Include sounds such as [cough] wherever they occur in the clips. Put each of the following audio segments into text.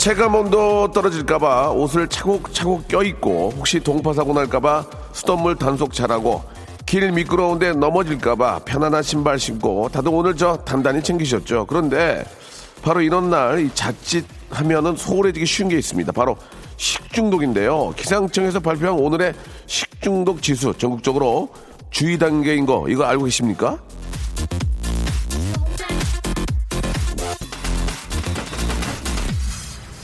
체감 온도 떨어질까봐 옷을 차곡차곡 껴입고 혹시 동파사고 날까봐 수돗물 단속 잘하고 길 미끄러운데 넘어질까봐 편안한 신발 신고 다들 오늘 저 단단히 챙기셨죠. 그런데 바로 이런 날이 자칫 하면은 소홀해지기 쉬운 게 있습니다. 바로 식중독인데요. 기상청에서 발표한 오늘의 식중독 지수 전국적으로 주의 단계인 거 이거 알고 계십니까?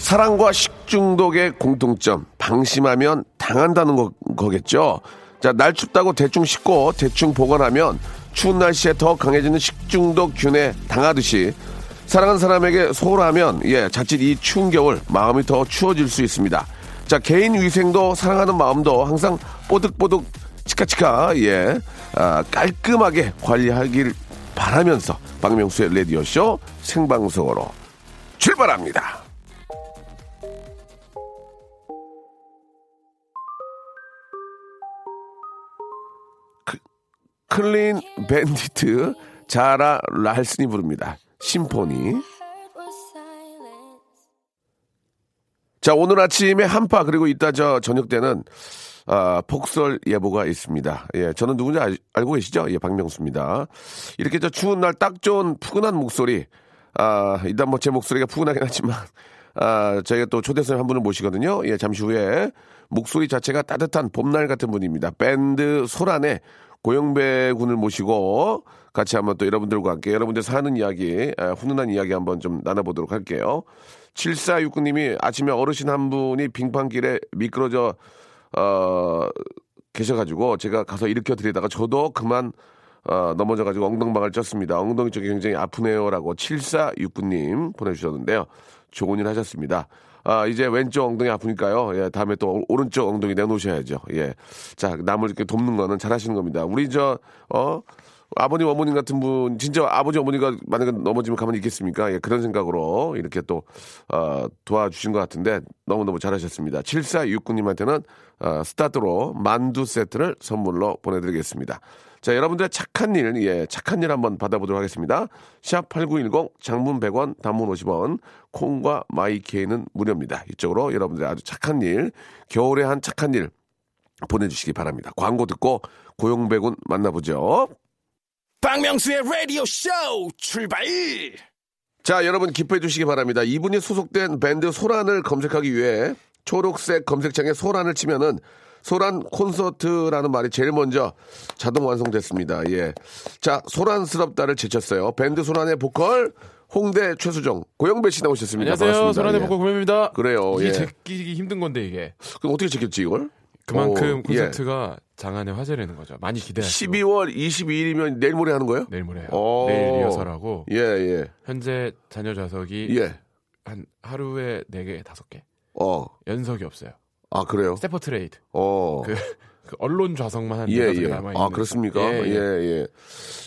사랑과 식중독의 공통점 방심하면 당한다는 거, 거겠죠. 자, 날 춥다고 대충 씻고 대충 보관하면 추운 날씨에 더 강해지는 식중독균에 당하듯이 사랑하는 사람에게 소홀하면 예 자칫 이 추운 겨울 마음이 더 추워질 수 있습니다. 자 개인 위생도 사랑하는 마음도 항상 뽀득뽀득 치카치카 예 아, 깔끔하게 관리하길 바라면서 박명수의 레디오 쇼 생방송으로 출발합니다. 클린 밴디트 자라 랄슨이 부릅니다. 심포니. 자 오늘 아침에 한파 그리고 이따 저 저녁 때는 아, 폭설 예보가 있습니다. 예, 저는 누군지 알, 알고 계시죠? 예, 박명수입니다. 이렇게 저 추운 날 딱 좋은 푸근한 목소리. 아, 일단 뭐 제 목소리가 푸근하긴 하지만 아, 저희가 또 초대선 한 분을 모시거든요. 예, 잠시 후에 목소리 자체가 따뜻한 봄날 같은 분입니다. 밴드 소란의 고영배 군을 모시고 같이 한번 또 여러분들과 함께 여러분들 사는 이야기, 아, 훈훈한 이야기 한번 좀 나눠보도록 할게요. 7469님이 아침에 어르신 한 분이 빙판길에 미끄러져, 어, 계셔가지고 제가 가서 일으켜 드리다가 저도 그만 어, 넘어져가지고 엉덩방을 쪘습니다. 엉덩이 쪽이 굉장히 아프네요라고 7469님 보내주셨는데요. 좋은 일 하셨습니다. 아, 이제 왼쪽 엉덩이 아프니까요. 예, 다음에 또 오른쪽 엉덩이 내놓으셔야죠. 예. 자, 남을 이렇게 돕는 거는 잘 하시는 겁니다. 우리 저, 어, 아버님, 어머님 같은 분, 진짜 아버지, 어머니가 만약에 넘어지면 가만히 있겠습니까? 예, 그런 생각으로 이렇게 또, 어, 도와주신 것 같은데 너무너무 잘하셨습니다. 7469님한테는, 어, 스타트로 만두 세트를 선물로 보내드리겠습니다. 자, 여러분들의 착한 일, 예, 착한 일 한번 받아보도록 하겠습니다. 샵 8910, 장문 100원, 단문 50원, 콩과 마이케이는 무료입니다. 이쪽으로 여러분들의 아주 착한 일, 겨울에 한 착한 일 보내주시기 바랍니다. 광고 듣고 고용배군 만나보죠. 박명수의 Radio Show 출발. 자, 여러분 기뻐해 주시기 바랍니다. 이분이 소속된 밴드 소란을 검색하기 위해 초록색 검색창에 소란을 치면은 소란 콘서트라는 말이 제일 먼저 자동 완성됐습니다. 예. 자, 소란스럽다를 제쳤어요. 밴드 소란의 보컬 홍대 최수정 고영배 씨 나오셨습니다. 안녕하세요. 소란의 예. 보컬 고명입니다. 그래요, 이게 예. 제끼기 힘든 건데 이게 그럼 어떻게 제꼈지 이걸? 그만큼 어, 콘서트가 장안의 화제라는 거죠. 많이 예. 기대하시고 12월 22일이면 내일 모레 하는 거예요? 내일 모레요. 어. 내일 리허설하고 예, 예. 현재 잔여 좌석이 예. 한 하루에 4개, 5개. 어. 연석이 없어요. 아, 그래요? 스태퍼 트레이드. 어. 그, 그 언론 좌석만 한 예, 4개 예. 남아 있는. 아, 그렇습니까? 예, 예.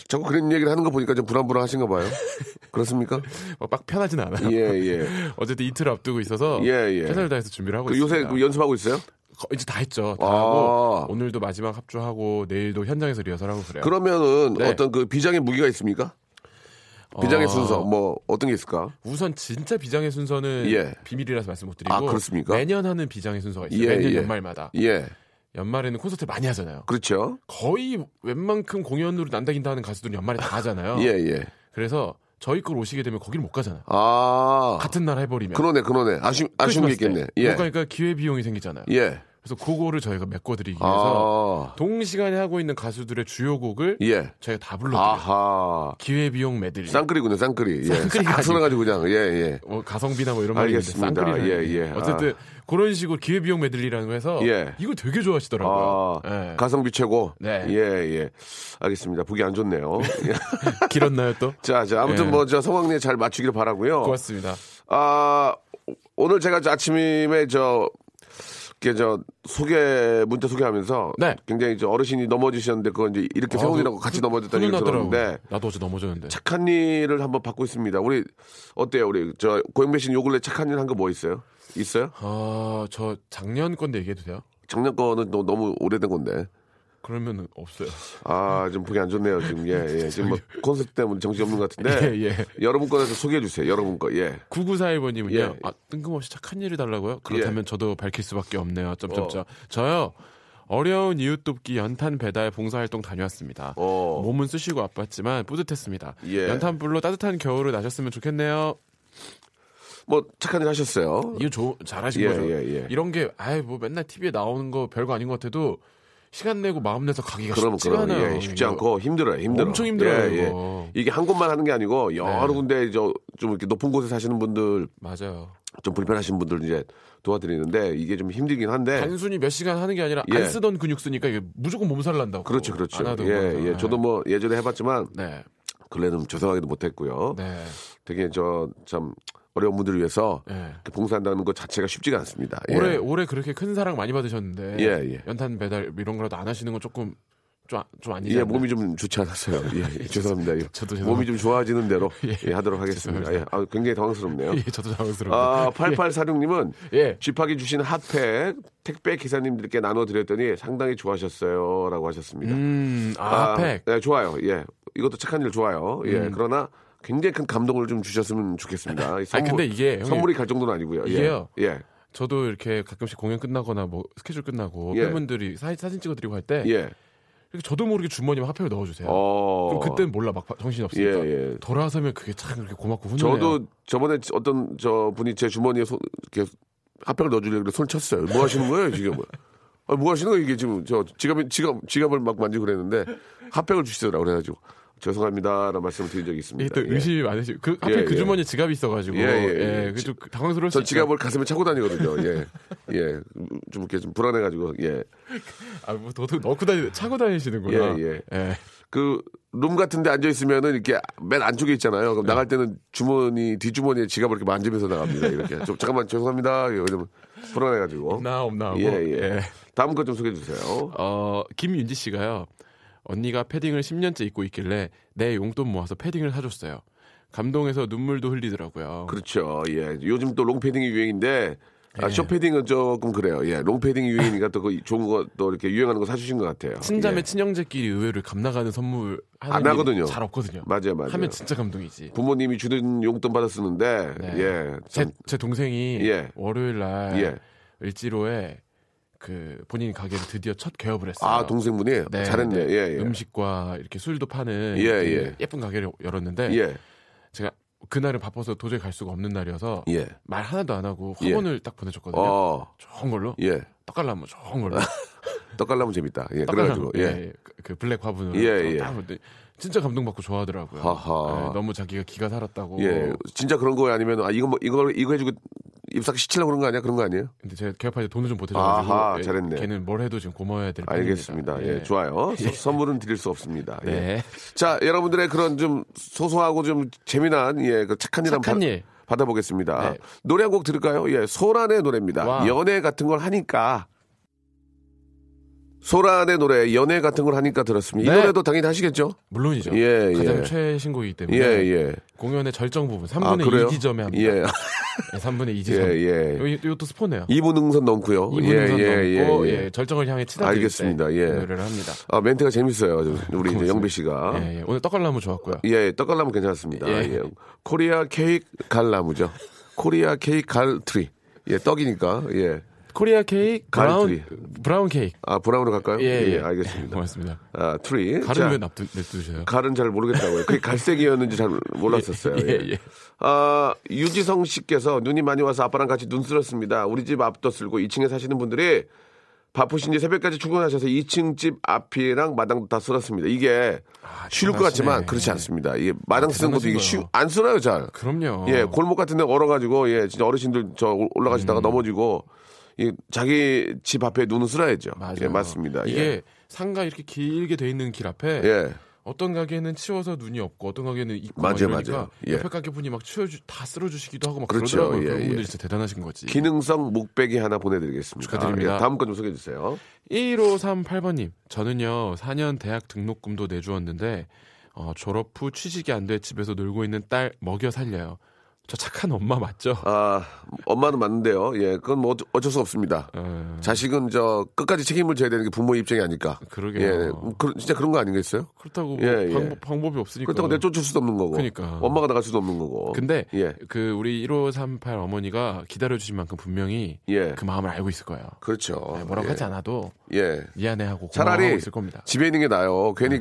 자꾸 그런 얘기를 하는 거 보니까 좀 불안불안 하신가 봐요. [laughs] 그렇습니까? 뭐, 막 편하진 않아요. 예, 예. [laughs] 어쨌든 이틀 앞두고 있어서 예, 예. 최선을 다해서 준비를 하고 그 있습니다. 요새 그 연습하고 있어요? 거- 이제 다 했죠. 다 아. 하고 오늘도 마지막 합주하고 내일도 현장에서 리허설하고 그래요. 그러면은 네. 어떤 그 비장의 무기가 있습니까? 비장의 어, 순서 뭐 어떤 게 있을까? 우선 진짜 비장의 순서는 예. 비밀이라서 말씀 못 드리고 아, 그렇습니까? 매년 하는 비장의 순서가 있어요. 예, 매년 예. 연말마다 예. 연말에는 콘서트 많이 하잖아요. 그렇죠. 거의 웬만큼 공연으로 난다긴다 하는 가수들은 연말에 다 하잖아요. [laughs] 예, 예. 그래서 저희 걸 오시게 되면 거기를 못 가잖아요. 아. 같은 날 해버리면 그러네, 그러네. 아쉬, 아쉬운 게. 있겠네. 예. 그러니까 기회 비용이 생기잖아요. 예. 그래서 그거를 저희가 메꿔드리기 위해서 아. 동시간에 하고 있는 가수들의 주요 곡을 예. 저희가 다 불러드려요. 아하. 기회 비용 메들리. 쌍끌이군요, 쌍끌이. 예. 쌍끌이가 싹 썰어가지고 그냥, 예, 예. 뭐 가성비나 뭐 이런 말이 있는데. 쌍끌이 예, 예. 어쨌든 그런 식으로 기회 비용 메들리라는 거 해서 예. 이걸 되게 좋아하시더라고요. 아, 예. 가성비 최고. 네. 예, 예. 알겠습니다. 보기 안 좋네요. [laughs] 길었나요 또? 자, 자, 아무튼 예. 뭐, 저 성황리에 잘 맞추기를 바라고요 고맙습니다. 아, 오늘 제가 저 아침에 저, 이렇게 저 소개, 문자 소개하면서 네. 굉장히 저 어르신이 넘어지셨는데 그건 이제 이렇게 아, 세훈이라고 그- 같이 그- 넘어졌다는 얘기. 들었는데 나도 어제 넘어졌는데. 착한 일을 한번 받고 있습니다. 우리 어때요? 우리 저 고영배 씨는 요 근래 착한 일 한 거 뭐 있어요? 있어요? 아, 저 작년 건데 얘기해도 돼요? 작년 거는 너, 너무 오래된 건데. 그러면은 없어요. 아, 좀 보기 안 좋네요. 지금 예, 예. 지금 뭐 [laughs] 콘서트 때문에 정신 없는 것 같은데. 예, 예. 여러분 거에서 소개해 주세요. 여러분 거. 예. 9941번님은요. 예. 아, 뜬금없이 착한 일을 달라고요? 그렇다면 저도 밝힐 수밖에 없네요. 점점점. 저요. 어려운 이웃 돕기 연탄 배달 봉사활동 다녀왔습니다. 어. 몸은 쑤시고 아팠지만 뿌듯했습니다. 예. 연탄불로 따뜻한 겨울을 나셨으면 좋겠네요. 뭐 착한 일 하셨어요. 이거 조, 잘하신 예, 거죠. 예, 예. 이런 게 아예 뭐 맨날 TV에 나오는 거 별거 아닌 것 같아도 시간 내고 마음 내서 가기가 그럼 쉽지가 그럼 않아요. 예, 쉽지. 않고 힘들어요. 힘들어. 엄청 힘들어요, 예, 예. 이게 한 곳만 하는 게 아니고 여러 네. 군데 저 좀 이렇게 높은 곳에 사시는 분들 맞아요. 좀 불편하신 분들 이제 도와드리는데 이게 좀 힘들긴 한데 단순히 몇 시간 하는 게 아니라 예. 안 쓰던 근육 쓰니까 이게 무조건 몸살 난다고. 그렇죠, 그렇죠. 예. 예. 저도 뭐 예전에 해봤지만 네. 근래는 죄송하게도 못했고요. 네. 되게 저 참 어려운 분들을 위해서 네. 이렇게 봉사한다는 것 자체가 쉽지가 않습니다. 예. 올해 올해 그렇게 큰 사랑 많이 받으셨는데 예, 예. 연탄 배달 이런 거라도 안 하시는 건 조금 좀, 아- 좀 아니지 예? 몸이 좀 좋지 않았어요. 예, 예, [laughs] 죄송합니다. 예. 저도 몸이 좀 좋아지는 대로 [laughs] 예. 예, 하도록 하겠습니다. 예, 죄송합니다. 아, 굉장히 당황스럽네요. 예, 저도 당황스러운데. 아, 8846님은 예. 쥐팍이 주신 핫팩 택배 기사님들께 나눠드렸더니 상당히 좋아하셨어요. 라고 하셨습니다. 음, 아, 팩. 네, 좋아요. 예. 이것도 착한 일 좋아요. 예. 음. 그러나 굉장히 큰 감동을 좀 주셨으면 좋겠습니다. 이 아니, 근데 이게 형님, 선물이 갈 정도는 아니고요. 예. 이게요. 예. 저도 이렇게 가끔씩 공연 끝나거나 뭐 스케줄 끝나고 예. 팬분들이 사, 사진 찍어드리고 할때 예. 이렇게 저도 모르게 주머니에 핫팩을 넣어주세요. 어. 그럼 그때는 몰라 막 정신 이 없으니까 예, 예. 돌아서면 그게 참 그렇게 고맙고 훈훈해요. 저도 저번에 어떤 저 분이 제 주머니에 손, 이렇게 핫팩을 넣어주려고 손 쳤어요. 뭐 하시는 거예요, 지금? 아, 뭐 하시는 거예요, 이게 지금? 저 지갑, 지갑, 지갑을 막 만지고 그랬는데 핫팩을 주시더라고 그래가지고. 죄송합니다라는 말씀을 드린 적이 이게 있습니다. 또 예. 의심이 많으시고 그 하필 예, 그 예. 주머니에 지갑이 있어가지고 예, 예, 예, 예. 그게 좀 당황스러울 있죠. 지갑을 가슴에 차고 다니거든요. 예. [laughs] 예. 좀 이렇게 좀 불안해가지고, 예. [laughs] 아, 뭐 도둑 넣고 다니 차고 다니시는구나. 예, 예. 예. 그, 룸 같은 데 앉아 있으면은 이렇게 맨 안쪽에 있잖아요. 그럼 나갈 때는 주머니, 뒷주머니에 지갑을 이렇게 만지면서 나갑니다. 이렇게. 좀, 잠깐만, 죄송합니다. 왜냐면 불안해가지고. 없나 없나 하고. 예, 예. 예. 다음 것좀 소개해 주세요. 어, 김윤지 씨가요. 언니가 패딩을 10년째 입고 있길래 내 용돈 모아서 패딩을 사줬어요. 감동해서 눈물도 흘리더라고요. 그렇죠. 예. 요즘 또 롱패딩이 유행인데, 아, 예. 숏패딩은 조금 그래요. 예. 롱패딩이 유행이니까 또 그 좋은 거 또 이렇게 유행하는 거 사주신 것 같아요. 친자매 예. 친형제끼리 의외로 값나가는 선물 안 하거든요. 잘 없거든요. 맞아요, 맞아요. 하면 진짜 감동이지. 부모님이 주는 용돈 받아 쓰는데, 네. 예. 제, 참, 제 동생이 예. 월요일 날 예. 을지로에 그 본인 가게를 드디어 첫 개업을 했어요. 아, 동생분이? 네, 잘했네. 네. 예, 예. 음식과 이렇게 술도 파는 예, 그 예. 예쁜 가게를 열었는데 예. 제가 그날은 바빠서 도저히 갈 수가 없는 날이어서 예. 말 하나도 안 하고 예. 학원을 딱 보내줬거든요. 어, 좋은 걸로 예. 떡갈나무 좋은 걸로 [laughs] 떡갈라면 재밌다. 예, 떡갈나무 그래가지고, 예. 예, 그, 그 블랙 화분으로 예, 예. 진짜 감동받고 좋아하더라고요. 하하. 네, 너무 자기가 기가 살았다고. 예. 진짜 그런 거예요? 아니면, 아, 이거 뭐, 이거, 이거 해주고 입 싹 씻으려고 그런 거 아니야? 그런 거 아니에요? 근데 제가 개업할 때 돈을 좀 보태줘가지고 아하, 예, 잘했네. 걔는 뭘 해도 지금 고마워야 될 알겠습니다. 뿐입니다. 예, 좋아요. [laughs] 서- 선물은 드릴 수 없습니다. 예. 네. 자, 여러분들의 그런 좀 소소하고 좀 재미난, 예, 그 착한 일 착한 한번 일. 받, 아보겠습니다 네. 노래 한 곡 들을까요? 예, 소란의 노래입니다. 와우. 연애 같은 걸 하니까. 소란의 노래, 연애 같은 걸 하니까 들었습니다. 이 네. 노래도 당연히 하시겠죠? 물론이죠. 예, 가장 예. 최신곡이기 때문에 예, 예. 공연의 절정 부분 아, 3분의 그래요? 2 지점에 합니다. 예, 네, 3분의 2 [laughs] 예, 지점. 예. 여기 이것도 스포네요. 2분 응선 넘고요. 2분 예, 선 예, 넘고 예, 예, 예. 절정을 향해 치닫을 알겠습니다. 때 예. 그 노래를 합니다. 아, 멘트가 재밌어요. 좀 우리 이제. 영배 씨가. 예, 예. 오늘 떡갈나무 좋았고요. 예, 떡갈나무 괜찮습니다. 예. 예. Korea cake 갈나무죠. Korea cake 갈tree. 예, 떡이니까. 예. Korea cake brown. Brown cake. 아, brown으로 갈까요? 예, 예. 알겠습니다. 고맙습니다. 아, 트리. 가른 자, 왜 납두, 냅두셔요? 갈은 잘 모르겠다고요. 그게 갈색이었는지 잘 몰랐었어요. [laughs] 예, 예. 아, 유지성 씨께서 눈이 많이 와서 아빠랑 같이 눈 쓸었습니다. 우리 집 앞도 쓸고 2층에 사시는 분들이 바쁘신지 새벽까지 출근하셔서 2층 집 앞이랑 마당도 다 쓸었습니다. 이게 쉬울 것 같지만. 그렇지 않습니다. 이게 마당 쓰는 것도 이게 쉬, 안 쓸어요, 잘. 그럼요. 예, 골목 같은 데 얼어가지고, 예, 진짜 어르신들 저 올라가시다가 넘어지고, 이 자기 집 앞에 눈을 쓸어야죠. 맞아요. 예, 맞습니다. 이게 예. 상가 이렇게 길게 돼 있는 길 앞에 예. 어떤 가게는 치워서 눈이 없고 어떤 가게는 있고 맞아요, 맞아요. 예. 옆에 가게 분이 막 치워주 다 쓸어주시기도 하고 막 그렇죠. 그러더라고요. 예, 그런 예. 진짜 대단하신 거지. 기능성 목베개 하나 보내드리겠습니다. 축하드립니다. 예, 다음 거좀 소개해 주세요. 1538번님, 저는요, 4년 대학 등록금도 내주었는데, 어, 졸업 후 취직이 안 돼 집에서 놀고 있는 딸 먹여 살려요. 저 착한 엄마 맞죠? 아, 엄마는 맞는데요. 예, 그건 뭐 어쩔 수 없습니다. 어, 자식은 저 끝까지 책임을 져야 되는 게 부모의 입장이 아닐까. 그러게요. 예, 그, 진짜 그런 거 아니겠어요? 그렇다고 뭐 예, 예. 방법, 방법이 없으니까. 그렇다고 내쫓을 수도 없는 거고. 그러니까. 엄마가 나갈 수도 없는 거고. 근데 예, 그 우리 1538 어머니가 기다려주신 만큼 분명히 예, 그 마음을 알고 있을 거예요. 그렇죠. 네, 뭐라고 예. 하지 않아도 예. 미안해하고 차라리 있을 겁니다. 집에 있는 게 나아요. 괜히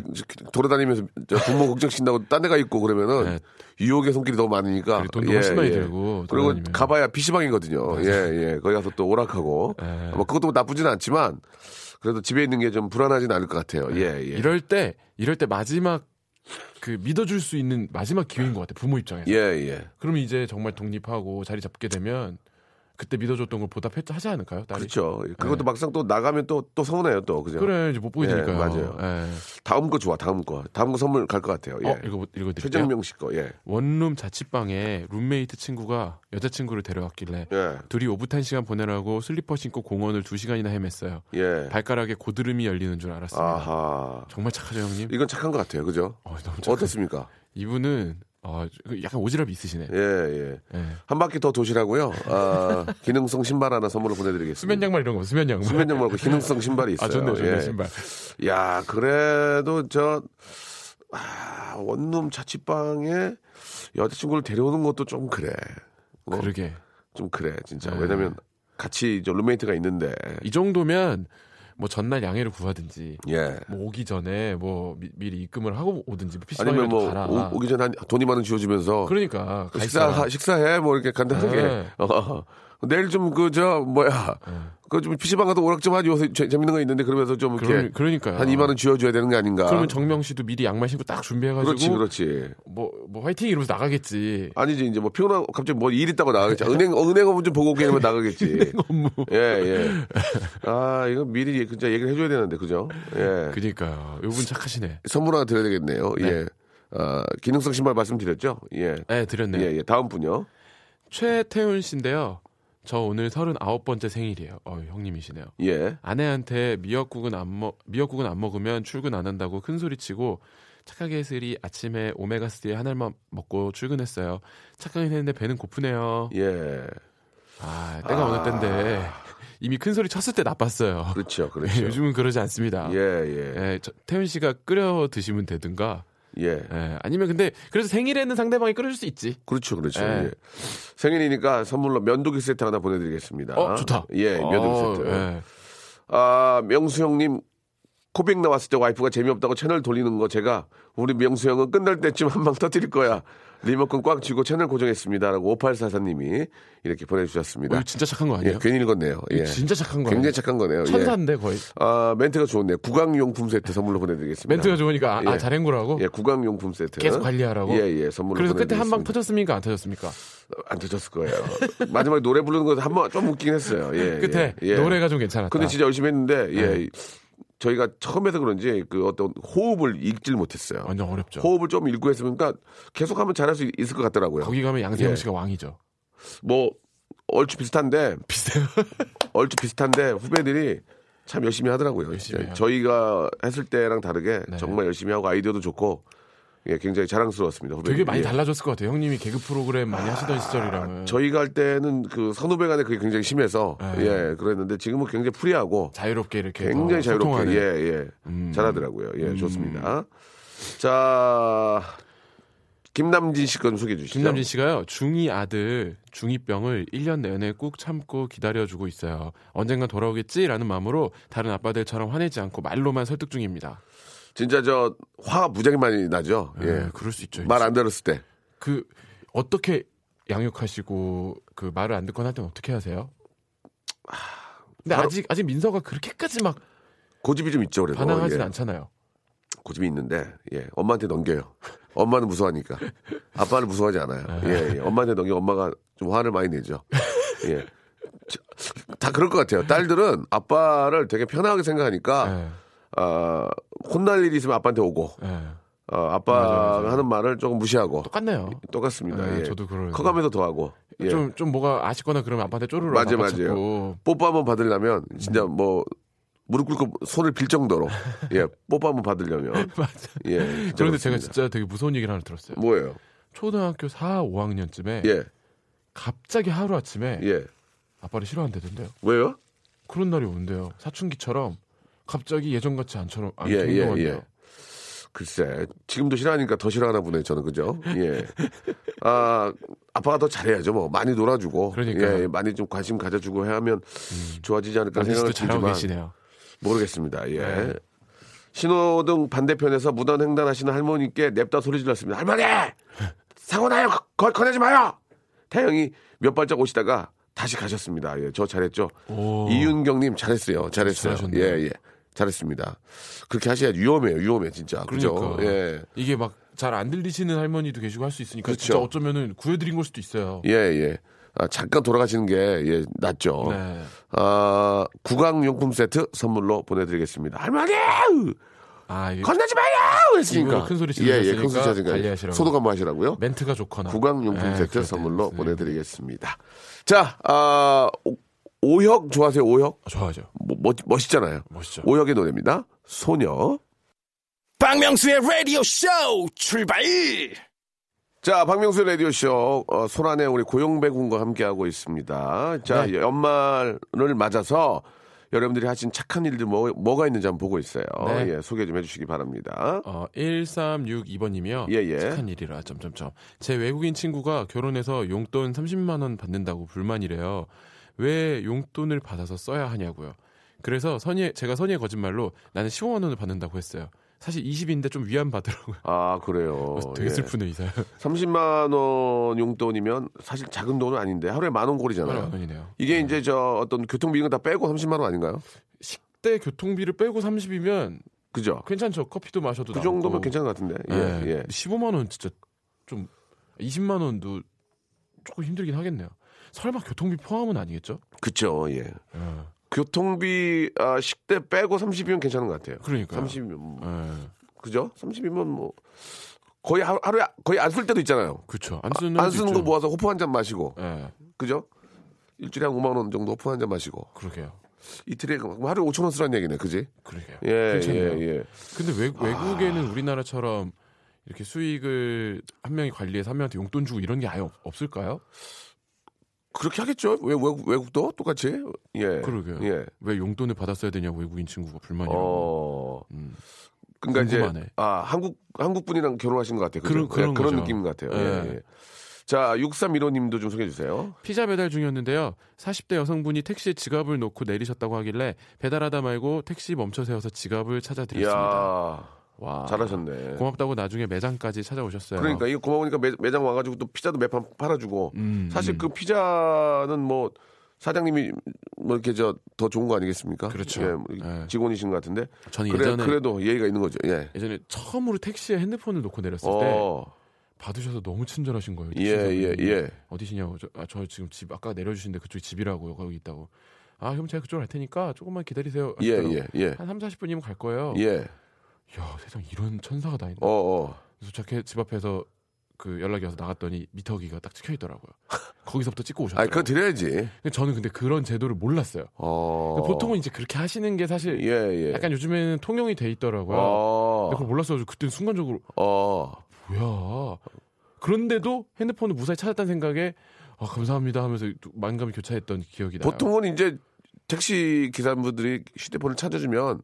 돌아다니면서 저 부모 걱정신다고 딴 데가 있고 그러면은 네. 유혹의 손길이 너무 많으니까. 돈도 훨씬 많이 들고 그리고 돌아다니면. 가봐야 PC방이거든요. 예, 예. 거기 가서 또 오락하고. 예. 뭐 그것도 나쁘지는 않지만 그래도 집에 있는 게 좀 불안하진 않을 것 같아요. 예, 예. 이럴 때 이럴 때 마지막 그 믿어줄 수 있는 마지막 기회인 것 같아 부모 입장에서. 예, 예. 그러면 이제 정말 독립하고 자리 잡게 되면 그때 믿어줬던 걸 보답하지 않을까요? 딸이? 그렇죠. 그것도 네. 막상 또 나가면 또, 또 서운해요, 또. 그죠? 그래 이제 못 보게 예, 되니까요. 맞아요. 예. 다음 거 좋아, 다음 거. 다음 거 선물 갈 것 같아요. 예. 어 이거 읽어드릴게요. 최정명 씨 거, 예. 원룸 자취방에 룸메이트 친구가 여자친구를 데려왔길래 예. 둘이 오붓한 시간 보내라고 슬리퍼 신고 공원을 두 시간이나 헤맸어요. 예. 발가락에 고드름이 열리는 줄 알았습니다. 아하. 정말 착하죠 형님? 이건 착한 것 같아요. 그죠? 어, 너무 착하... 어떻습니까? 이분은 어, 약간 오지랖이 있으시네. 예, 예. 예. 한 바퀴 더 도시라고요. 아, [laughs] 기능성 신발 하나 선물로 보내드리겠습니다. 수면 양말 이런 거 수면 양말. 수면 양말 고 기능성 신발이 있어요. 아 좋네 좋네 예. 신발. 야, 그래도 저 아, 원룸 자취방에 여자친구를 데려오는 것도 좀 그래. 어? 그러게. 좀 그래, 진짜. 네. 왜냐면 같이 저 룸메이트가 있는데. 이 정도면 뭐 전날 양해를 구하든지 예. 뭐 오기 전에 뭐 미, 리 입금을 하고 오든지 뭐 아니면 뭐 가라. 오, 기 전에 한 돈이 많은 지워주면서 그러니까 가 식사. 식사해 뭐 이렇게 간단하게 네. [laughs] 어, 내일 좀 그 저 뭐야 네. 그좀 PC방 가서 오락 좀 하지 요새 재- 재밌는 거 있는데 그러면서 좀 이렇게 그러, 그러니까요. 한 2만 원 지어줘야 되는 게 아닌가 그러면 정명 씨도 미리 양말 신고 딱 준비해 가지고 그렇지 그렇지 뭐, 뭐 화이팅 이러면서 나가겠지. 아니지 이제 뭐 피곤하고 갑자기 뭐 일 있다고 나가겠지 [laughs] 은행 어, 은행 업무 좀 보고 오게 나가겠지 [laughs] 업무. 예 예 아 이거 미리 진짜 얘기를 해줘야 되는데 그죠 예 그니까요. 요분 착하시네. 선물 하나 드려야 되겠네요 네. 예 아, 기능성 신발 말씀드렸죠 예 네, 드렸네요. 예, 예. 다음 분요. 최태훈 씨인데요. 저 오늘 39번째 생일이에요. 어, 형님이시네요. 예. 아내한테 미역국은 안 먹, 미역국은 안 먹으면 출근 안 한다고 큰 소리 치고 착하게 해슬이 아침에 오메가3 한 알만 먹고 출근했어요. 착하긴 했는데 배는 고프네요. 예. 아, 때가 어느 때인데 이미 큰 소리 쳤을 때 나빴어요. 그렇죠. 그렇죠. [laughs] 요즘은 그러지 않습니다. 예, 예. 예, 저- 태훈 씨가 끓여 드시면 되든가. 예. 예, 아니면 근데 그래서 생일에는 상대방이 끓여줄 수 있지. 그렇죠. 그렇죠. 예. 예. 생일이니까 선물로 면도기 세트 하나 보내드리겠습니다. 어, 좋다. 예, 면도기 어, 세트. 예. 아, 명수 형님, 코빅 나왔을 때 와이프가 재미없다고 채널 돌리는 거 제가 우리 명수 형은 끝날 때쯤 한 방 터뜨릴 거야. 리모컨 꽉 쥐고 채널 고정했습니다. 라고 5844님이 이렇게 보내주셨습니다. 어, 진짜 착한 거 예, 아니에요? 괜히 읽었네요. 예. 진짜 착한 거 굉장히? 착한 거네요. 예. 천사인데 거의. 아, 멘트가 좋네요. 구강용품 세트 선물로 보내드리겠습니다. 멘트가 좋으니까 아, 예. 아 잘행구라고 예, 구강용품 세트. 계속 관리하라고. 예, 예, 선물로 그래서 끝에 한방 보내드리겠습니다. 터졌습니까? 안 터졌습니까? 안 터졌을 거예요. [laughs] 마지막에 노래 부르는 거한번 좀 웃기긴 했어요. 예, 끝에 예, 예. 노래가 좀 괜찮았다. 근데 진짜 열심히 했는데 예. 네. 저희가 처음에서 그런지 그 어떤 호흡을 읽질 못했어요. 완전 어렵죠. 호흡을 좀 읽고 했으면 그러니까 계속하면 잘할 수 있을 것 같더라고요. 거기 가면 양세형 예. 씨가 왕이죠. 뭐 얼추 비슷한데 비슷해요. [laughs] 얼추 비슷한데 후배들이 참 열심히 하더라고요. 열심히. 저희가 했을 때랑 다르게 네. 정말 열심히 하고 아이디어도 좋고 예, 굉장히 자랑스러웠습니다. 후배들이. 되게 많이 예. 달라졌을 것 같아요. 형님이 개그 프로그램 많이 하시던 시절이랑은. 저희가 할 때는 그 선후배 간에 그게 굉장히 심해서 네. 예 그랬는데 지금은 굉장히 프리하고 자유롭게 이렇게 굉장히 더 자유롭게 소통하는. 예 예 음. 잘하더라고요 예 좋습니다 자 김남진 씨 건 소개해 주시죠 김남진 씨가요 중2 아들 중2병을 1년 내내 꾹 참고 기다려주고 있어요. 언젠간 돌아오겠지라는 마음으로 다른 아빠들처럼 화내지 않고 말로만 설득 중입니다. 진짜 저 화가 무지하게 많이 나죠 예, 예 그럴 수 있죠. 말 안 들었을 때 그 어떻게 양육하시고 그 말을 안 듣거나 할 때는 어떻게 하세요? 근데 바로- 아직 아직 민서가 그렇게까지 막 고집이 좀 있죠 그래도 반항하진 예. 않잖아요. 고집이 있는데 예 엄마한테 넘겨요 엄마는 무서워하니까 아빠는 무서워하지 않아요 예, 예. 엄마한테 넘겨 엄마가 좀 화를 많이 내죠 예. 자, 다 그럴 것 같아요 딸들은 아빠를 되게 편하게 생각하니까 예, 아, 혼날 일이 있으면 아빠한테 오고 예. 어, 아빠가 맞아요, 맞아요. 하는 말을 조금 무시하고 똑같네요. 똑같습니다. 네, 예. 저도 그러는데. 커가면서 더하고. 예. 좀, 좀 뭐가 아쉽거나 그러면 아빠한테 쪼르르 아빠 맞아요. 찾고. 뽀뽀 한번 받으려면 진짜 음. 뭐 무릎 꿇고 손을 빌 정도로 [laughs] 예 뽀뽀 한번 받으려면 [laughs] 맞아. 예 그런데 제가 그렇습니다. 진짜 되게 무서운 얘기를 하나 들었어요. 뭐예요? 초등학교 4, 5학년쯤에 예 갑자기 하루 아침에 예. 아빠를 싫어한다던데요. 왜요? 그런 날이 온대요. 사춘기처럼 갑자기 예전같이 안처럼 안 예, 예. 예. 글쎄 지금도 싫어하니까 더 싫어하나 보네 저는 그죠? 예. [laughs] 아 아빠가 더 잘해야죠 뭐 많이 놀아주고 그러니까요. 음. 예, 많이 좀 관심 가져주고 하면 좋아지지 않을까 생각을 잘하고 들지만 계시네요. 모르겠습니다. 예. 네. 신호등 반대편에서 무단 횡단하시는 할머니께 냅다 소리 질렀습니다. 할머니! 사고 나요! 거, 거내지 마요! 태영이 몇 발짝 오시다가 다시 가셨습니다. 예, 저 잘했죠. 오. 이윤경님 잘했어요. 잘했어요. 잘하셨네요. 예, 예. 잘했습니다. 그렇게 하셔야지 위험해요. 위험해, 진짜. 그죠? 그러니까. 예. 이게 막 잘 안 들리시는 할머니도 계시고 할 수 있으니까 그렇죠. 진짜 어쩌면은 구해드린 걸 수도 있어요. 예, 예. 아, 잠깐 돌아가시는 게, 예, 낫죠. 네. 아, 구강용품 세트 선물로 보내드리겠습니다. 할머니! 아 건너지 마요! 했으니까. 큰 소리 예, 예, 지르셨으니까 큰 소리. 관리하시라고. 소독 한번 하시라고요. 멘트가 좋거나 구강용품 네, 세트 선물로 때. 보내드리겠습니다. 자, 아, 오- 오혁 좋아하세요, 오혁? 아, 좋아하죠. 뭐, 멋, 멋있잖아요. 멋있죠. 오혁의 노래입니다. 소녀. 박명수의 라디오 쇼 출발! 자, 박명수 라디오 쇼, 어, 소란의 우리 고용배 군과 함께하고 있습니다. 자, 네. 연말을 맞아서 여러분들이 하신 착한 일들 뭐, 뭐가 있는지 한번 보고 있어요. 네. 예, 소개 좀 해주시기 바랍니다. 어, 1362번님이요. 예, 예. 착한 일이라 점점점. 제 외국인 친구가 결혼해서 용돈 30만 원 받는다고 불만이래요. 왜 용돈을 받아서 써야 하냐고요. 그래서 선의 제가 선의의 거짓말로 나는 15만 원을 받는다고 했어요. 사실 20인데 좀 위안 받으라고요. 아, 그래요. 되게 예. 슬프네 이 사연. 30만 원 용돈이면 사실 작은 돈은 아닌데 하루에 만원만 꼴이잖아요. 원이네요. 이게 이제 저 어떤 교통비 이런 거 다 빼고 30만 원 아닌가요? 식대 교통비를 빼고 30이면 그죠? 괜찮죠. 커피도 마셔도 그 남고. 정도면 괜찮은 것 같은데. 예, 네. 예. 15만 원 진짜 좀 20만 원도 조금 힘들긴 하겠네요. 설마 교통비 포함은 아니겠죠? 그쵸, 예. 예. 교통비 아, 식대 빼고 30이면 괜찮은 것 같아요. 그러니까요. 30이면 뭐, 예. 그죠? 30이면 뭐 거의 하- 하루에 거의 안 쓸 때도 있잖아요. 그렇죠. 안 쓰는 안 쓰는 거 모아서 호프 한 잔 마시고, 예. 그죠? 일주일에 한 5만 원 정도 호프 한 잔 마시고 그러게요. 이틀에 그 하루에 5천 원 쓰라는 얘기네, 그지? 그러게요. 예, 괜찮네요. 예, 예. 근데 외, 외국에는 우리나라처럼 이렇게 수익을 한 명이 관리해서 한 명한테 용돈 주고 이런 게 아예 없, 없을까요? 그렇게 하겠죠? 왜 외국 외국도 똑같이? 예. 그러게요. 예. 왜 용돈을 받았어야 되냐고 외국인 친구가 불만이라고. 어. 음. 그러니까 궁금하네. 이제 아 한국 한국 분이랑 결혼하신 것 같아요. 그죠? 그런- 그런 예, 그런. 느낌 같아요. 예, 예. 예. 자, 6315님도 좀 소개해 주세요. 피자 배달 중이었는데요. 40대 여성분이 택시에 지갑을 놓고 내리셨다고 하길래 배달하다 말고 택시 멈춰 세워서 지갑을 찾아드렸습니다. 이야, 와. 잘하셨네. 고맙다고 나중에 매장까지 찾아오셨어요. 그러니까 이거 고마우니까 매, 매장 와가지고 또 피자도 몇 판 팔아주고. 음, 사실 음. 그 피자는 뭐 사장님이 뭐 이렇게 저 더 좋은 거 아니겠습니까? 그렇죠. 예, 뭐 예. 직원이신 것 같은데. 저는 그래, 예전에 그래도 예의가 있는 거죠. 예. 예전에 처음으로 택시에 핸드폰을 놓고 내렸을 때 어, 받으셔서 너무 친절하신 거예요. 예, 예. 예. 어디시냐고 저, 아, 저 지금 집 아까 내려주신데 그쪽이 집이라고요. 거기 있다고. 아 그럼 제가 그쪽으로 갈 테니까 조금만 기다리세요. 예, 하시더라고요. 예, 예. 한 3, 40분이면 갈 거예요. 예. 야 세상 이런 천사가 다 있네. 어, 어. 그래서 저렇게 집 앞에서 그 연락이 와서 나갔더니 미터기가 딱 찍혀 있더라고요. [laughs] 거기서부터 찍고 아, 오셨더라고요. 그거 드려야지. 저는 근데 그런 제도를 몰랐어요. 어. 보통은 이제 그렇게 하시는 게 사실 예, 예. 약간 요즘에는 통용이 돼 있더라고요. 어. 근데 그걸 몰랐어가지고 그때 순간적으로 어. 뭐야. 그런데도 핸드폰을 무사히 찾았다는 생각에 아, 감사합니다 하면서 또 만감이 교차했던 기억이 나요. 보통은 이제 택시 기사분들이 휴대폰을 찾아주면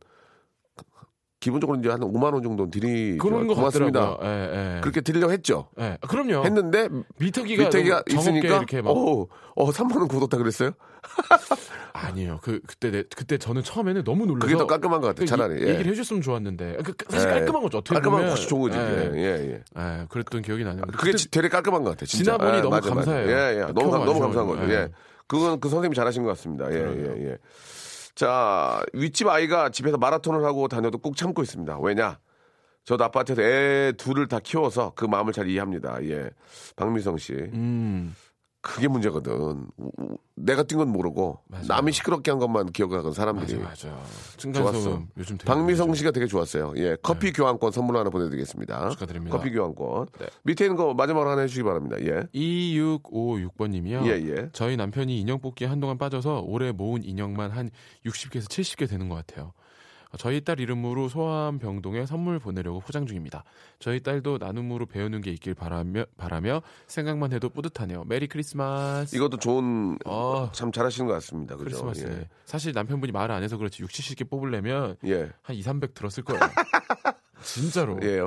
기본적으로 이제 한 5만 원 정도 드리 그런 거 고맙습니다. 같더라고요. 예, 예. 그렇게 드리려고 했죠. 예. 아, 그럼요. 했는데 미터기가, 정없게 있으니까 이렇게 막 어, 어 3만 원 굳었다 그랬어요? [laughs] 아니에요. 그 그때 내, 그때 저는 처음에는 너무 놀라서 그게 더 깔끔한 것 같아요. 그 차라리. 이- 예. 얘기를 해줬으면 좋았는데 그, 그 사실 예. 깔끔한 거죠. 어떻게 깔끔한 보면 훨씬 좋은 거지. 예. 예, 예, 예. 예, 그랬던 기억이 나네요. 그게 그때 지- 되게 깔끔한 것 같아요. 진짜. 지나보니 예, 너무 맞아. 감사해요. 예, 예. 너무, 감- 켜고 너무 감사한. 거죠. 예. 예. 그건 그 선생님이 잘하신 것 같습니다. 예, 예, 예. 자, 윗집 아이가 집에서 마라톤을 하고 다녀도 꾹 참고 있습니다. 왜냐? 저도 아파트에서 애 둘을 다 키워서 그 마음을 잘 이해합니다. 예. 박미성 씨. 음, 그게 문제거든. 내가 뛴 건 모르고 맞아요. 남이 시끄럽게 한 것만 기억하는 사람들이. 맞아 맞아. 좋았어. 요즘 되게 박미성. 씨가 되게 좋았어요. 예, 커피 교환권 선물 하나 보내드리겠습니다. 축하드립니다. 커피 교환권. 네. 밑에 있는 거 마지막으로 하나 해주시기 바랍니다. 예. 2656번님이요. 예, 예. 저희 남편이 인형 뽑기에 한동안 빠져서 올해 모은 인형만 한 60개에서 70개 되는 것 같아요. 저희 딸 이름으로 소아암 병동에 선물 보내려고 포장 중입니다. 저희 딸도 나눔으로 배우는 게 있길 바라며, 바라며 생각만 해도 뿌듯하네요. Merry Christmas. 이것도 좋은 어, 참 잘하시는 것 같습니다. 그죠? 크리스마스에. 사실 남편분이 말을 안 해서 그렇지 60, 70개 뽑으려면 예. 예. 한 2, 300 들었을 거예요. [laughs] 진짜로. 예.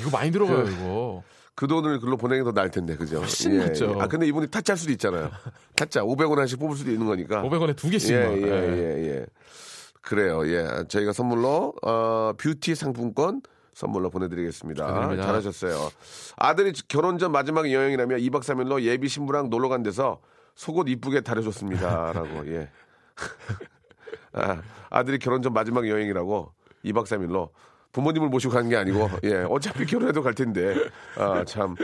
이거 많이 들어가요, 그- 이거. 그 돈을 글로 보내는 게 더 나을 텐데, 그죠? 훨씬 예, 낫죠. 예. 아, 근데 이분이 타짜일 수도 있잖아요. 타짜. 500원 하나씩 뽑을 수도 있는 거니까. 500원에 두 개씩. 예, 막. 예, 예, 예. 그래요. 예. 저희가 선물로, 어, 뷰티 상품권 선물로 보내드리겠습니다. 축하드립니다. 잘하셨어요. 아들이 결혼 전 마지막 여행이라며 2박 3일로 예비 신부랑 놀러 간 데서 속옷 이쁘게 다려줬습니다. [laughs] 라고, 예. 아, 아들이 결혼 전 마지막 여행이라고 2박 3일로 부모님을 모시고 가는 게 아니고, 예. 어차피 결혼해도 갈 텐데, 아, 참.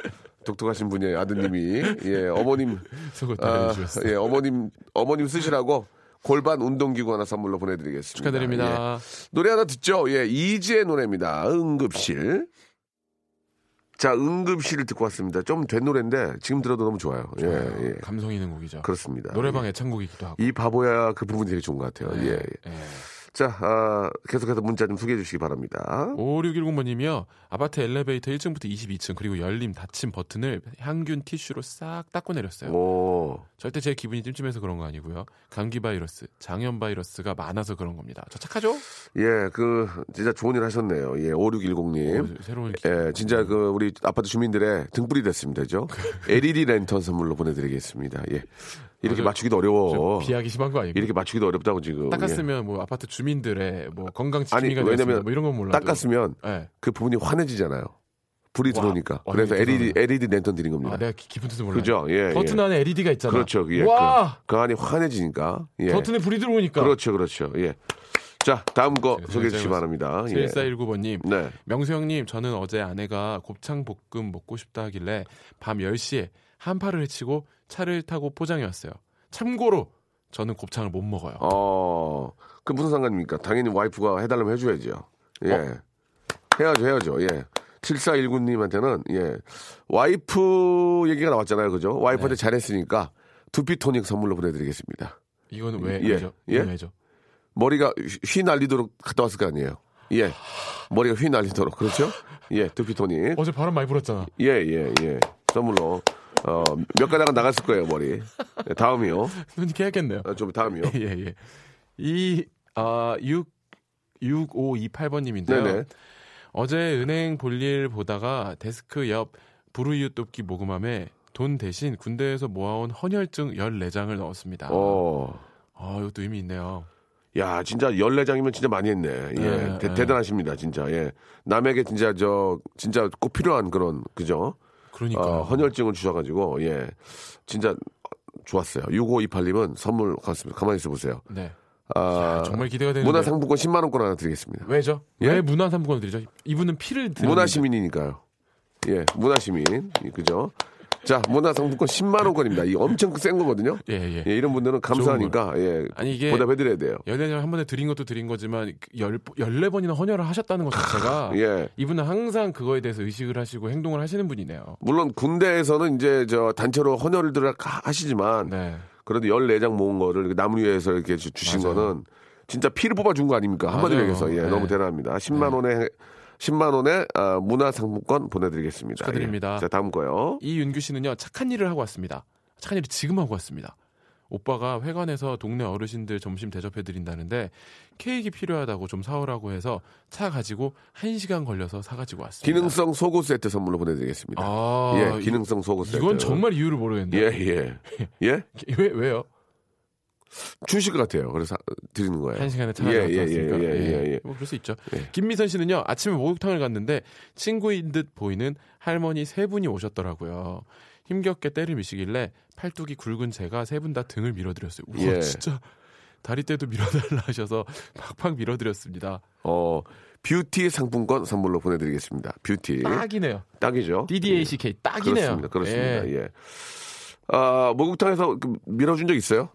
독특하신 분이에요, 아드님이. 예, 어머님, [laughs] 속옷 아, 다려주셨어요. 예, 어머님, 어머님 쓰시라고 골반 운동기구 하나 선물로 보내드리겠습니다. 축하드립니다. 예. 노래 하나 듣죠? 예, 이지의 노래입니다. 응급실. 자, 응급실을 듣고 왔습니다. 좀 된 노래인데 지금 들어도 너무 좋아요. 예, 예. 감성 있는 곡이죠. 그렇습니다. 노래방 예. 애창곡이기도 하고. 이 바보야 그 부분이 되게 좋은 것 같아요. 예, 예. 예. 자, 아, 계속해서 문자 좀 소개해 주시기 바랍니다. 5610번님이요. 아파트 엘리베이터 1층부터 22층 그리고 열림 닫힘 버튼을 향균 티슈로 싹 닦고 내렸어요. 오, 절대 제 기분이 찜찜해서 그런 거 아니고요. 감기 바이러스, 장염 바이러스가 많아서 그런 겁니다. 저 착하죠? 예, 그, 진짜 좋은 일 하셨네요. 예, 5610님. 어, 새로운 기- 예, 진짜 그 우리 아파트 주민들의 등불이 됐습니다, 그죠? [laughs] LED 랜턴 선물로 보내드리겠습니다. 예, 이렇게 저- 맞추기도 좀 어려워. 비하기 심한 거 아니고? 이렇게 맞추기도 어렵다고 지금. 닦았으면 뭐 아파트 주민들의 뭐 건강 아니, 지킴이가 왜냐면 되었습니다. 뭐 이런 건 예. 몰라도. 닦았으면 예. 그 부분이 환해지잖아요. 불이 와, 들어오니까. 와, 그래서 LED 대단하네. LED 랜턴 드린 겁니다. 아, 내가 기- 깊은 뜻을 몰라. 그죠? 예, 버튼 예. 안에 LED가 있잖아. 그렇죠. 예, 와, 그, 그 안이 환해지니까. 예. 버튼에 불이 들어오니까. 그렇죠, 그렇죠. 예. 자, 다음 거 제가 소개해 주시기 제가 바랍니다. 예. 7419번님. 네. 명수 형님, 저는 어제 아내가 곱창 볶음 먹고 싶다 하길래 밤 10시에 한파를 해치고 차를 타고 포장해 왔어요. 참고로 저는 곱창을 못 먹어요. 어, 그 무슨 상관입니까? 당연히 와이프가 해달라면 해줘야죠. 예. 어? 해야죠, 해야죠. 예. 7419님한테는, 예. 와이프 얘기가 나왔잖아요. 그죠? 와이프한테 네. 잘했으니까 두피 토닉 선물로 보내드리겠습니다. 이거는 왜, 예, 왜죠? 예? 왜죠? 머리가 휘- 휘 날리도록 갔다 왔을 거 아니에요. 예. 머리가 휘 날리도록. 그렇죠? 예. 두피 토닉. 어제 바람 많이 불었잖아. 예, 예, 예. 선물로. 어, 몇 가닥은 나갔을 거예요, 머리. 예, 다음이요. [laughs] 눈이 깨야겠네요. 아, 좀 다음이요. [laughs] 예, 예. 이, 아, 6, 6528번님인데요. 네네. 어제 은행 볼일 보다가 데스크 옆 부르이유 돕기 모금함에 돈 대신 군대에서 모아온 헌혈증 14장을 넣었습니다. 어. 아, 이것도 의미 있네요. 야, 진짜 14장이면 진짜 많이 했네. 예. 네, 대, 네. 대단하십니다, 진짜. 예. 남에게 진짜 저, 진짜 꼭 필요한 그런, 그죠? 그러니까. 어, 헌혈증을 주셔가지고, 예. 진짜 좋았어요. 6528님은 선물 같습니다. 가만히 있어 보세요. 네. 아, 야, 정말 기대가 되는데. 문화상품권 10만 원권 하나 드리겠습니다. 왜죠? 예? 왜 문화상품권을 드리죠? 이분은 피를 드리는 문화시민이니까요. 예, 문화시민. 예, 그죠? 자, 문화상품권 10만원권입니다. 이 엄청 센 거거든요. 예, 예. 예, 이런 분들은 감사하니까, 예. 아니 이게 보답해드려야 돼요. 연예장 한 번에 드린 것도 드린 거지만 열, 14번이나 헌혈을 하셨다는 것 자체가 [laughs] 예. 이분은 항상 그거에 대해서 의식을 하시고 행동을 하시는 분이네요. 물론 군대에서는 이제 저 단체로 헌혈을 하- 하시지만 네. 그래도 14장 모은 거를 나무 위에서 이렇게 주- 주신 맞아요. 거는 진짜 피를 뽑아준 거 아닙니까? 한마디로. 얘기해서. 예, 네. 너무 대단합니다. 10만 원에 10만 원의 아, 문화상품권 보내드리겠습니다. 축하드립니다. 예. 자, 다음 거요. 이윤규 씨는요 착한 일을 하고 왔습니다. 착한 일을 지금 하고 왔습니다. 오빠가 회관에서 동네 어르신들 점심 대접해 드린다는데 케이크 필요하다고 좀 사오라고 해서 차 가지고 1시간 걸려서 사 가지고 왔습니다. 기능성 속옷 세트 선물로 보내 드리겠습니다. 아, 예, 기능성 속옷 세트. 이건 정말 이유를 모르겠네요. 예, 예. 예? [laughs] 왜 왜요? 주실 것 같아요. 그래서 드리는 거예요. 한 시간에 차 예, 가지고 예, 왔으니까. 예, 예, 예. 뭐 그럴 수 있죠. 예. 김미선 씨는요 아침에 목욕탕을 갔는데 친구인 듯 보이는 할머니 세 분이 오셨더라고요. 힘겹게 때를 미시길래 팔뚝이 굵은 제가 세 분 다 등을 밀어드렸어요. 우와 예. 진짜 다리 때도 밀어달라 하셔서 팍팍 밀어드렸습니다. 어, 뷰티 상품권 선물로 보내드리겠습니다. 뷰티. 딱이네요. 딱이죠. DDACK 딱이네요. 그렇습니다. 그렇습니다. 예. 예. 아, 목욕탕에서 그 밀어준 적 있어요?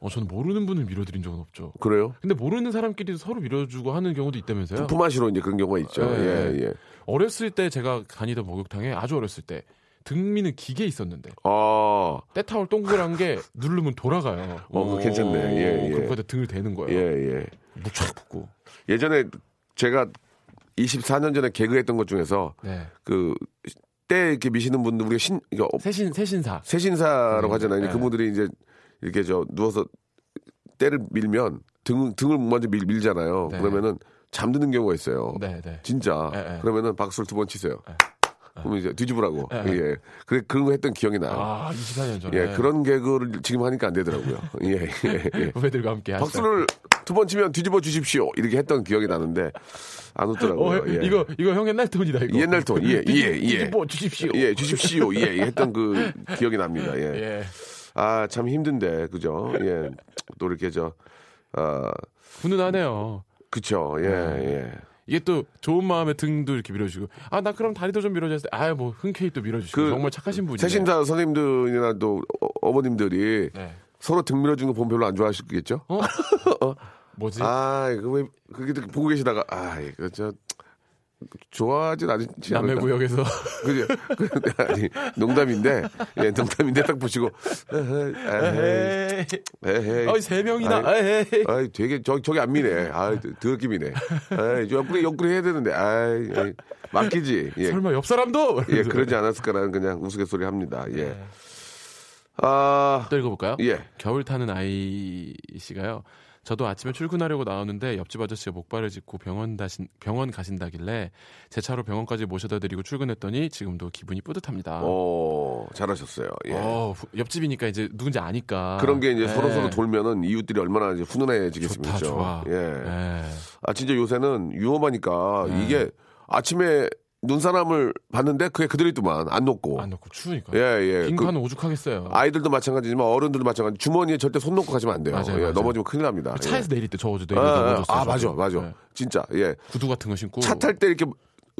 어, 저는 모르는 분을 밀어드린 적은 없죠. 그래요? 근데 모르는 사람끼리도 서로 밀어주고 하는 경우도 있다면서요? 품앗이로 이제 그런 경우가 있죠. 네. 예, 예. 어렸을 때 제가 다니던 목욕탕에 아주 어렸을 때 등미는 기계 있었는데 아, 때타올 동그란 게 누르면 돌아가요. 어, 그거 괜찮네. 예, 예. 그럼 거기다 등을 대는 거예요. 예, 예. 묵촥 붙고. 예전에 제가 24년 전에 개그했던 것 중에서 네. 그때 이렇게 미시는 분들 우리가 신 이거 어, 세신 세신사. 세신사라고 음, 하잖아요. 네. 그분들이 이제 이렇게 저 누워서 때를 밀면 등 등을 먼저 밀, 밀잖아요. 네. 그러면은 잠드는 경우가 있어요. 네, 네. 진짜. 네, 네. 그러면은 박수를 두 번 치세요. 그러면 이제 뒤집으라고. 네. 예. 그래 그런 거 했던 기억이 나요. 아, 24년 전에. 예, 그런 개그를 지금 하니까 안 되더라고요. [laughs] 예, 예, 예. 후배들과 함께 하시죠. 박수를 두 번 치면 뒤집어 주십시오. 이렇게 했던 기억이 나는데 안 웃더라고요. 어, 예. 이거 이거 형 옛날 톤이다 이거. 옛날 톤, 예, 예, 예. 뒤집어 주십시오. 예, 주십시오. 예, 예, 했던 그 기억이 납니다. 예. [laughs] 예. 아, 참 힘든데, 그죠? 예. 또 이렇게 저, 아, 훈훈하네요. 그쵸. 예, 예. 이게 또 좋은 마음에 등도 이렇게 밀어주고 아 나 그럼 다리도 좀 밀어주세요. 아뭐 흔쾌히 또 밀어주시고 그 정말 착하신 분이네. 세신사 선생님들이나 또 어, 머님들이 네. 서로 등 밀어주는 거 보면 별로 안 좋아하시겠죠? 어? [laughs] 뭐지? 아, 이거 왜, 그게 또 보고 계시다가, 아, 이거 저, 좋아하진 않지 남의 않을까? 구역에서 [laughs] 그죠? 그, 아니, 농담인데, 예, 농담인데 딱 보시고, 에헤이, 에헤이. 어이 세 명이나. 에헤이. 아이, 되게, 저, 저기 안 미네. 아 더럽게 미네. 저 옆구리, 옆구리 해야 되는데, 아이, 아이, 맡기지. 예. 설마 옆 사람도? 예, 그러지 않았을까라는 그냥 우스갯소리 합니다. 예. 아, 또 읽어볼까요? 예. 겨울 타는 아이 씨가요. 저도 아침에 출근하려고 나오는데 옆집 아저씨가 목발을 짚고 병원 다신, 병원 가신다길래 제 차로 병원까지 모셔다 드리고 출근했더니 지금도 기분이 뿌듯합니다. 어, 잘하셨어요. 예. 어, 후- 옆집이니까 이제 누군지 아니까. 그런 게 이제 예. 서로 서로 돌면은 이웃들이 얼마나 이제 훈훈해지겠습니까? 좋다, 좋아. 예. 예. 아, 진짜 요새는 위험하니까 네. 이게 아침에 눈사람을 봤는데 그게 그대로 있더만 안 녹고. 안 넣고 추우니까. 예, 예. 그 빈칸은 오죽하겠어요. 아이들도 마찬가지지만 어른들도 마찬가지. 주머니에 절대 손 놓고 가시면 안 돼요. 맞아요, 예, 맞아요. 넘어지면 큰일 납니다. 예. 차에서 내릴 때 저 어제 아, 내려 아, 넘어졌어요. 아, 맞아. 맞아. 예. 진짜, 예. 구두 같은 거 신고. 차 탈 때 이렇게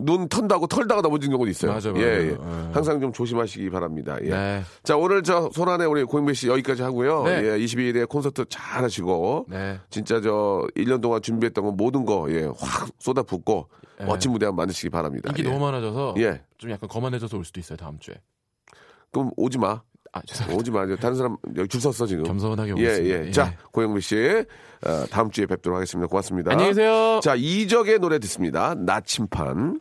눈 턴다고 털다가 넘어지는 경우도 있어요. 맞아, 맞아요. 예, 예. 예. 항상 좀 조심하시기 바랍니다. 예. 네. 자, 오늘 저 손안에 우리 고영배 씨 여기까지 하고요. 네. 예, 22일에 콘서트 잘 하시고. 네. 진짜 저 1년 동안 준비했던 거 모든 거, 예, 확 쏟아붓고 예. 멋진 무대 한번 만드시기 바랍니다. 인기 예. 너무 많아져서 예. 좀 약간 거만해져서 올 수도 있어요 다음 주에. 그럼 오지 마. 아 죄송합니다. 오지 마. 다른 사람 여기 줄 섰어 지금. 겸손하게 예, 오겠습니다. 예. 자, 고영배 씨. 어, 다음 주에 뵙도록 하겠습니다. 고맙습니다. 안녕히 계세요. 자, 이적의 노래 듣습니다. 나침판.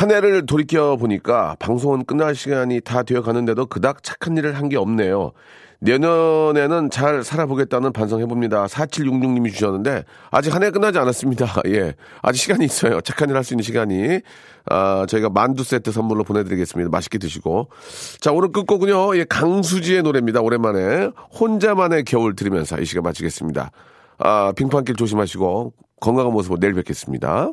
한 해를 돌이켜 보니까 방송은 끝날 시간이 다 되어 가는데도 그닥 착한 일을 한 게 없네요. 내년에는 잘 살아보겠다는 반성해봅니다. 4766님이 주셨는데, 아직 한 해 끝나지 않았습니다. [laughs] 예. 아직 시간이 있어요. 착한 일 할 수 있는 시간이. 아, 저희가 만두 세트 선물로 보내드리겠습니다. 맛있게 드시고. 자, 오늘 끝곡은요, 예, 강수지의 노래입니다. 오랜만에. 혼자만의 겨울 들으면서 이 시간 마치겠습니다. 아, 빙판길 조심하시고, 건강한 모습으로 내일 뵙겠습니다.